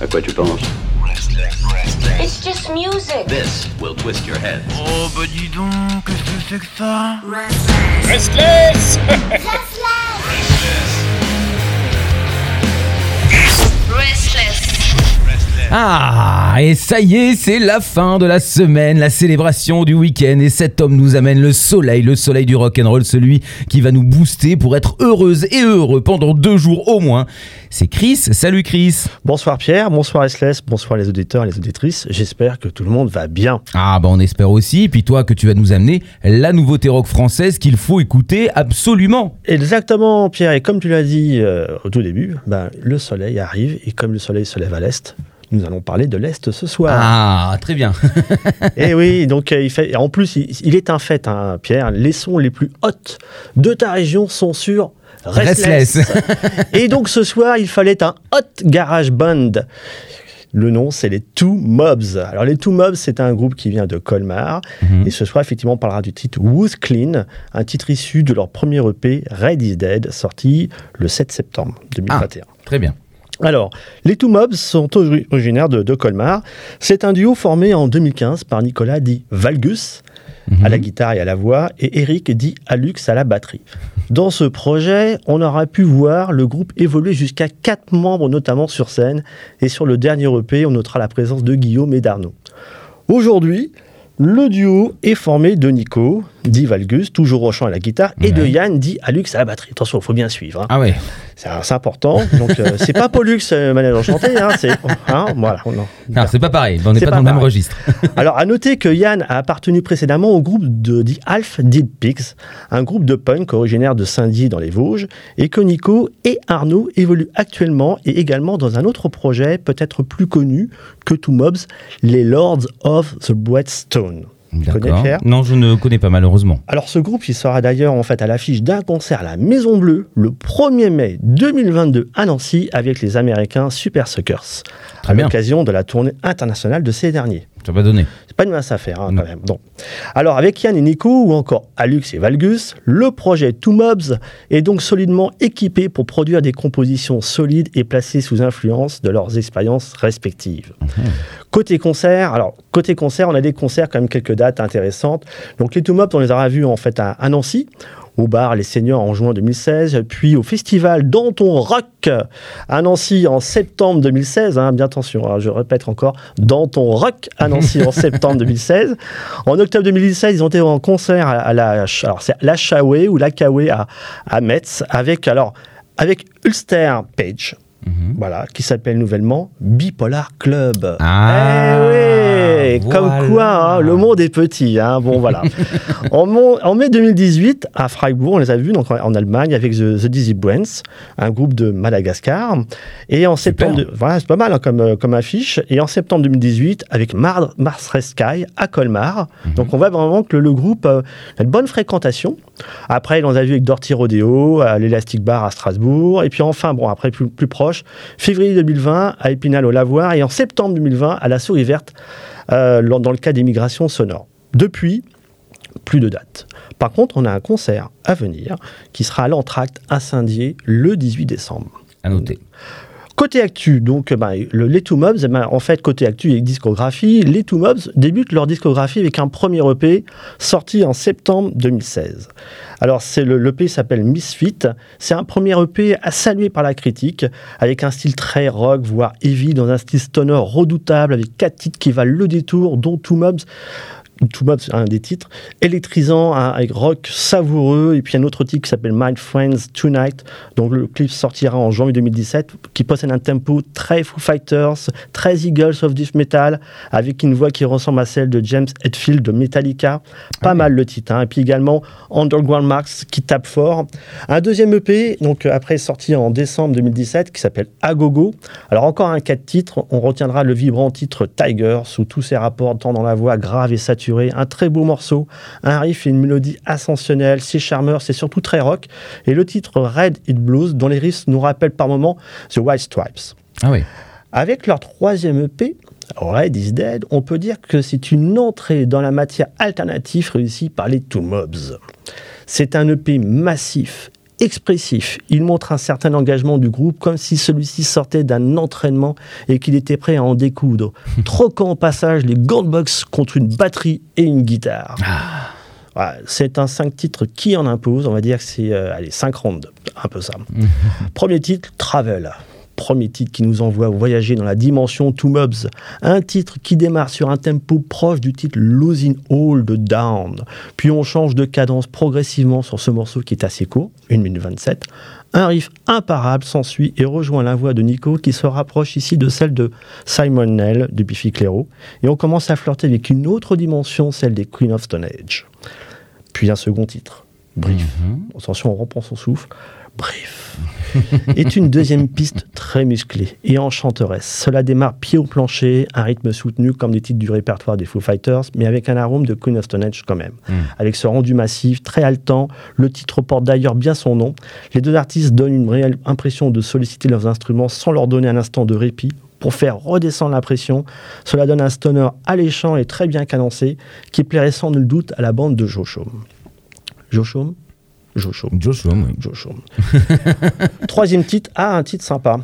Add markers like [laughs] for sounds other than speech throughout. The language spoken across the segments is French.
À quoi tu penses It's just music. This will twist your head. Oh bah dis donc, qu'est-ce que c'est que ça Restless Restless. Ah, et ça y est, c'est la fin de la semaine, la célébration du week-end. Et cet homme nous amène le soleil, le soleil du rock'n'roll, celui qui va nous booster pour être heureuse et heureux pendant deux jours au moins. C'est Chris. Salut Chris. Bonsoir Pierre, bonsoir Restless, bonsoir les auditeurs et les auditrices. J'espère que tout le monde va bien. Ah, bah on espère aussi. Puis toi, que tu vas nous amener la nouveauté rock française qu'il faut écouter absolument. Exactement Pierre, et comme tu l'as dit euh, au tout début, ben, le soleil arrive et comme le soleil se lève à l'est, nous allons parler de l'Est ce soir. Ah, très bien. [laughs] Et oui, donc euh, il fait, en plus, il, il est un fait, hein, Pierre, les sons les plus hautes de ta région sont sur Restless. Restless. [laughs] Et donc ce soir, il fallait un Hot Garage Band. Le nom, c'est les Two Mobs. Alors, les Two Mobs, c'est un groupe qui vient de Colmar. Mhm. Et ce soir, effectivement, on parlera du titre Who's Clean, un titre issu de leur premier EP, Red is Dead, sorti le 7 septembre 2021. Très bien. Alors, les Two Mobs sont ori- originaires de, de Colmar. C'est un duo formé en 2015 par Nicolas dit Valgus à la guitare et à la voix et Eric dit Alux à la batterie. Dans ce projet, on aura pu voir le groupe évoluer jusqu'à quatre membres notamment sur scène et sur le dernier EP, on notera la présence de Guillaume et d'Arnaud. Aujourd'hui, le duo est formé de Nico, dit Valgus, toujours au chant et à la guitare, et de. Yann, dit Alux à la batterie. Attention, il faut bien suivre. hein. Ah ouais. C'est important. Donc, euh, [laughs] c'est pas Pollux, euh, manège enchanté. Hein, c'est, hein, voilà. non. Non, c'est pas pareil. On n'est pas, pas dans le même registre. [laughs] Alors, à noter que Yann a appartenu précédemment au groupe de The Half Dead Pigs, un groupe de punk originaire de Saint-Dié dans les Vosges, et que Nico et Arnaud évoluent actuellement et également dans un autre projet peut-être plus connu que Two Mobs, les Lords of the Stone. Tu connais D'accord. Pierre Non, je ne connais pas malheureusement. alors ce groupe, il sera d'ailleurs en fait à l'affiche d'un concert à la Maison Bleue le 1er mai 2022 à Nancy avec les Américains Super Suckers. Très à l'occasion de la tournée internationale de ces derniers. Ça va donner. C'est pas une mince affaire hein, quand même. Alors avec Yann et Nico ou encore Alux et Valgus, le projet Two Mobs est donc solidement équipé pour produire des compositions solides et placées sous influence de leurs expériences respectives. Côté concert, alors côté concert, on a des concerts quand même quelques dates intéressantes. Donc les Two Mobs, on les aura vus en fait à, à Nancy. Au bar Les Seigneurs en juin 2016, puis au festival Danton Rock à Nancy en septembre 2016. Hein, bien attention, hein, je répète encore, Danton Rock à Nancy en [laughs] septembre 2016. En octobre 2016, ils ont été en concert à, la, alors c'est la Shaway ou la Kawe à, à Metz avec alors avec Ulster Page. Mhm. Voilà, qui s'appelle nouvellement Bipolar Club. Ah, eh oui, comme quoi, hein, le monde est petit. hein. Bon, voilà. [laughs] en, mai 2018, à Freiburg, on les a vus donc, en, Allemagne avec The, The Dizzy Brands, un groupe de Madagascar. Et en septembre, de- voilà, c'est pas mal hein, comme, euh, comme affiche. Et en septembre 2018, avec Mar Mars Sky à Colmar. Donc on voit vraiment que le, le groupe euh, a une bonne fréquentation. Après, on les a vu avec Dorty Rodeo, à l'Elastic Bar à Strasbourg. Et puis enfin, bon, après plus, plus proche, février 2020 à Épinal au Lavoir. Et en septembre 2020 à la Souris Verte, euh, dans le cas des migrations sonores. Depuis, plus de dates. Par contre, on a un concert à venir qui sera à l'entracte à Saint-Dié le 18 décembre. À noter. Côté actu, donc le, les Two Mobs, ben, en fait, côté actu et discographie, les Two Mobs débutent leur discographie avec un premier EP sorti en septembre 2016. Alors, c'est le l'EP s'appelle Misfit. C'est un premier EP à saluer par la critique, avec un style très rock, voire heavy, dans un style stoner redoutable, avec quatre titres qui valent le détour, dont Two Mobs. Two Mobs, un des titres, électrisant, avec rock savoureux, et puis un autre titre qui s'appelle My Friends Tonight, dont le clip sortira en janvier 2017, qui possède un tempo très Foo Fighters, très Eagles of Death Metal, avec une voix qui ressemble à celle de James Hetfield de Metallica. Pas mal le titre. hein. Et puis également Underground Marks qui tape fort. Un deuxième EP, donc euh, après sorti en décembre 2017, qui s'appelle Agogo. Alors encore un quatre titres. On retiendra le vibrant titre Tiger, sous tous ses rapports, tant dans la voix grave et saturée. Un très beau morceau, un riff et une mélodie ascensionnelle. C'est charmeur, c'est surtout très rock. Et le titre Red It Blues, dont les riffs nous rappellent par moments The White Stripes. Ah oui. Avec leur troisième EP, Red is Dead, on peut dire que c'est une entrée dans la matière alternative réussie par les Two Mobs. C'est un EP massif, expressif. Il montre un certain engagement du groupe, comme si celui-ci sortait d'un entraînement et qu'il était prêt à en découdre, [laughs] troquant au passage les box contre une batterie et une guitare. Voilà, c'est un 5 titres qui en impose, on va dire que c'est euh, allez, 5 rondes, un peu ça. [laughs] Premier titre, Travel. Premier titre qui nous envoie voyager dans la dimension Two Mobs. Un titre qui démarre sur un tempo proche du titre Losing All de Down. Puis on change de cadence progressivement sur ce morceau qui est assez court, 1 minute 27. Un riff imparable s'ensuit et rejoint la voix de Nico qui se rapproche ici de celle de Simon Nell de Biffy Clyro. Et on commence à flirter avec une autre dimension, celle des Queen of Stone Age. Puis un second titre, Brief. Attention, on reprend son souffle. Brief. [laughs] est une deuxième piste très musclée et enchanteresse. Cela démarre pied au plancher, un rythme soutenu comme les titres du répertoire des Foo Fighters, mais avec un arôme de Queen of Stone Age quand même. Avec ce rendu massif, très haletant, le titre porte d'ailleurs bien son nom. Les deux artistes donnent une réelle impression de solliciter leurs instruments sans leur donner un instant de répit pour faire redescendre la pression. Cela donne un stoner alléchant et très bien cadencé qui plairait sans nul doute à la bande de Joe Shom. Joe Shom, oui. Joe Shom. [laughs] Troisième titre, ah, un titre sympa.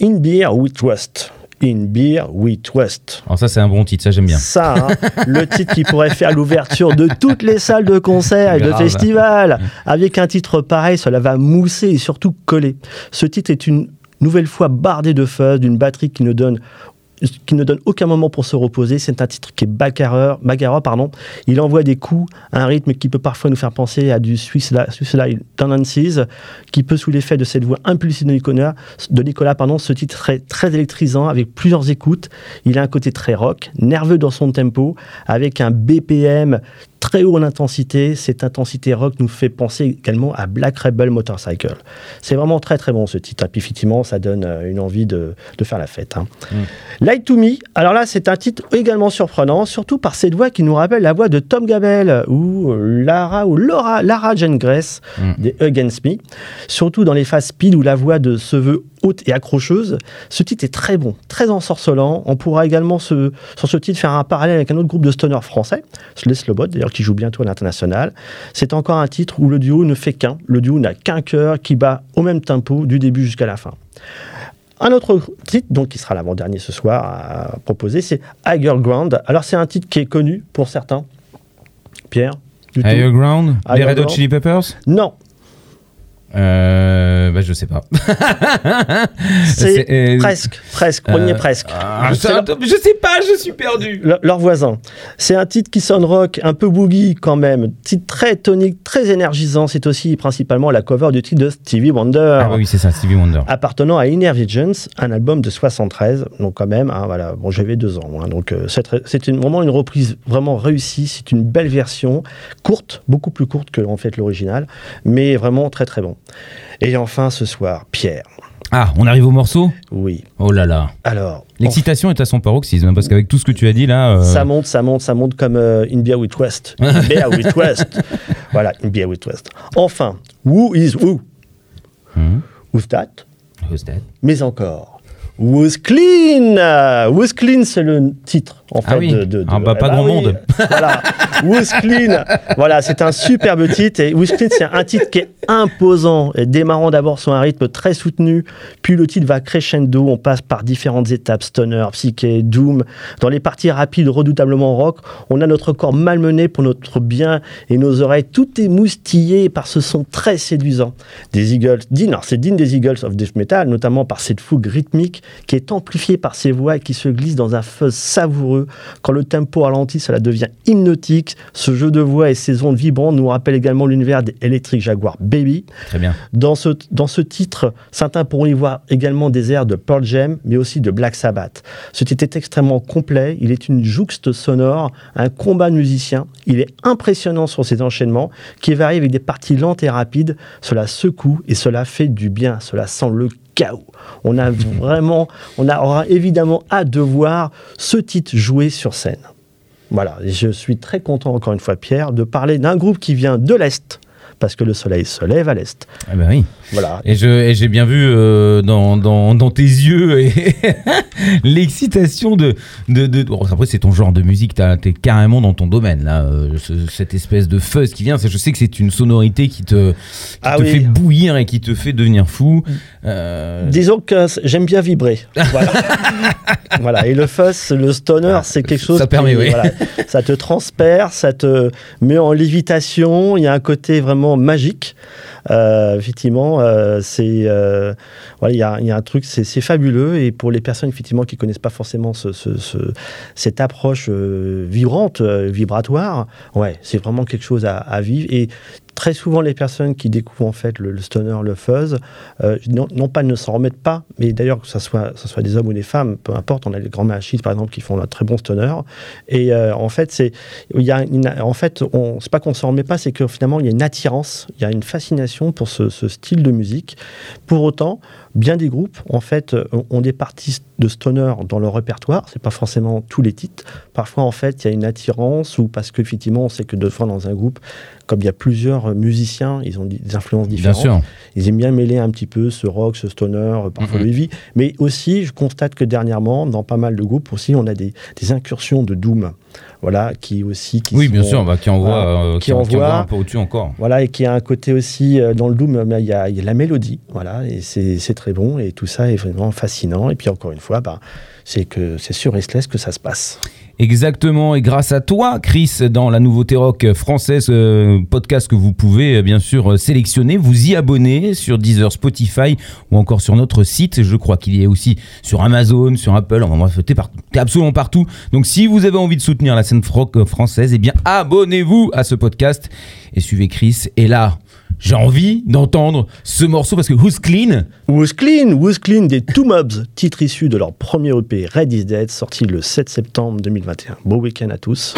In Beer We Trust. In Beer We Trust. Alors ça c'est un bon titre, ça j'aime bien. Ça, hein, le titre qui pourrait faire l'ouverture de toutes les salles de concert et de festivals. Avec un titre pareil, cela va mousser et surtout coller. Ce titre est une nouvelle fois bardé de fuzz, d'une batterie qui ne donne qui ne donne aucun moment pour se reposer. C'est un titre qui est bagarreur, bagarreur, pardon. Il envoie des coups, un rythme qui peut parfois nous faire penser à du Swiss Li- Swiss Life Tendencies, qui peut, sous l'effet de cette voix impulsive de Nicolas, de Nicolas pardon, ce titre est très électrisant, avec plusieurs écoutes. Il a un côté très rock, nerveux dans son tempo, avec un BPM très haut en intensité. Cette intensité rock nous fait penser également à Black Rebel Motorcycle. C'est vraiment très très bon ce titre. Et puis effectivement, ça donne euh, une envie de, de faire la fête. hein. Light to Me, alors là c'est un titre également surprenant, surtout par cette voix qui nous rappelle la voix de Tom Gabel ou Lara ou Laura, Lara Jane Grace des Against Me. Surtout dans les phases speed où la voix de se veut haute et accrocheuse. Ce titre est très bon, très ensorcelant. On pourra également se- sur ce titre faire un parallèle avec un autre groupe de stoner français, Les Slowbot, d'ailleurs qui joue bientôt à l'international. C'est encore un titre où le duo ne fait qu'un. Le duo n'a qu'un cœur qui bat au même tempo du début jusqu'à la fin. Un autre titre, donc qui sera l'avant-dernier ce soir à proposer, c'est Higher Ground. Alors c'est un titre qui est connu pour certains. Pierre Higher Ground Les Red Hot. Chili Peppers? Non, euh, bah, Je sais pas. [laughs] c'est euh, presque, presque, on y est Euh, presque. ah, ça- leur- je sais pas, je suis perdu. leur, leur voisin. C'est un titre qui sonne rock, un peu boogie quand même. Titre très tonique, très énergisant. C'est aussi principalement la cover du titre de Stevie Wonder. Ah oui, c'est ça, Stevie Wonder. appartenant à Inner Visions, un album de 73. Donc quand même, hein, voilà. Bon, j'avais deux ans, moi, donc euh, c'est très- c'est une- vraiment une reprise vraiment réussie. C'est une belle version, courte, beaucoup plus courte que en fait l'original, mais vraiment très très bon. Et enfin ce soir, Pierre. Ah, on arrive au morceau? Oui. Oh là là. Alors, L'excitation est à son paroxysme, hein, parce qu'avec tout ce que tu as dit là. euh, Ça monte, ça monte, ça monte comme euh, In Beer with West. In Beer with West. Voilà, In Beer with West. Enfin, Who is Who? Hmm, Who's that? Who's that? Mais encore. Who's Clean? Who's Clean, c'est le titre, en fait. Ah oui. de, de- de- Ah bah, pas grand oui. monde. [laughs] Voilà. Who's Clean Voilà, c'est un superbe titre. Et Who's Clean, c'est un titre qui est imposant. Et démarrant d'abord sur un rythme très soutenu, puis le titre va crescendo. On passe par différentes étapes stoner, psyché, doom. Dans les parties rapides, redoutablement rock, on a notre corps malmené pour notre bien et nos oreilles tout émoustillées par ce son très séduisant. Des Eagles, digne, alors c'est digne des Eagles of Death Metal, notamment par cette fougue rythmique qui est amplifiée par ses voix et qui se glisse dans un fuzz savoureux. Quand le tempo ralentit, cela devient hypnotique. Ce jeu de voix et ces ondes vibrantes nous rappellent également l'univers des Electric Jaguar Baby. Très bien. Dans ce, dans ce titre, certains pourront y voir également des airs de Pearl Jam, mais aussi de Black Sabbath. Ce titre est extrêmement complet, il est une jouxte sonore, un combat de musicien. Il est impressionnant sur ses enchaînements, qui varient avec des parties lentes et rapides. Cela secoue et cela fait du bien, cela sent le On a vraiment, on aura évidemment hâte de voir ce titre jouer sur scène. Voilà, je suis très content encore une fois, Pierre, de parler d'un groupe qui vient de l'Est, parce que le soleil se lève à l'est. Ah bah oui. Voilà. Et j'ai bien vu euh, dans, dans, dans tes yeux [laughs] l'excitation de, de, de- bon, Après, c'est ton genre de musique, t'es carrément dans ton domaine, là. euh, ce- cette espèce de fuzz qui vient. Je sais que c'est une sonorité qui te, qui Ah te oui. fait bouillir et qui te fait devenir fou. Euh, Disons que j'aime bien vibrer. [laughs] Voilà. Voilà. Et le fuzz, le stoner, Ah, c'est quelque chose ça permet, qui, oui. voilà, ça te transperce, ça te met en lévitation. Il y a un côté vraiment magique. Euh, effectivement, euh, c'est euh, il y a, y a un truc, c'est fabuleux. Et pour les personnes effectivement qui connaissent pas forcément ce, ce- ce- cette approche vibrante, vibratoire, ouais, c'est vraiment quelque chose à, à vivre. Et très souvent, les personnes qui découvrent en fait le, stoner, le fuzz, euh, non, pas ne s'en remettent pas, mais d'ailleurs que ce soit, des hommes ou des femmes, peu importe. On a les grands machistes par exemple qui font un très bon stoner. Et euh, en fait, c'est en fait, pas qu'on s'en remet pas, c'est que finalement il y a une attirance, il y a une fascination pour ce style de musique. Pour autant, bien des groupes en fait ont- ont des parties de stoner dans leur répertoire. C'est pas forcément tous les titres. Parfois, en fait, il y a une attirance ou parce qu'effectivement, on sait que de fois dans un groupe, comme il y a plusieurs musiciens, ils ont des influences bien différentes. sûr. Ils aiment bien mêler un petit peu ce rock, ce stoner, euh, parfois Mhm. le heavy. Mais aussi, je constate que dernièrement, dans pas mal de groupes aussi, on a des, des incursions de doom. Voilà, qui aussi. Qui Oui, bien sûr, bah, qui envoie, euh, qui qui, qui envoie- un peu au-dessus encore. Voilà, et qui a un côté aussi euh, dans le doom, mais il y y a la mélodie, voilà, et c'est c'est très bon, et tout ça est vraiment fascinant. Et puis encore une fois, bah, c'est que c'est sur Restless que ça se passe. Exactement, et grâce à toi, Chris, dans la nouveauté rock française, euh, podcast que vous pouvez euh, bien sûr euh, sélectionner, vous y abonner sur Deezer, Spotify ou encore sur notre site. Je crois qu'il y est aussi sur Amazon, sur Apple, enfin bref, t'es partout, t'es absolument partout. Donc si vous avez envie de soutenir la scène rock française, eh bien abonnez-vous à ce podcast et suivez Chris. Et là, j'ai envie d'entendre ce morceau parce que Who's Clean? Who's Clean, Who's Clean des Two Mobs, titre issu de leur premier EP Red is Dead, sorti le 7 septembre 2021. Beau week-end à tous.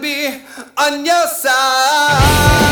Be on your side.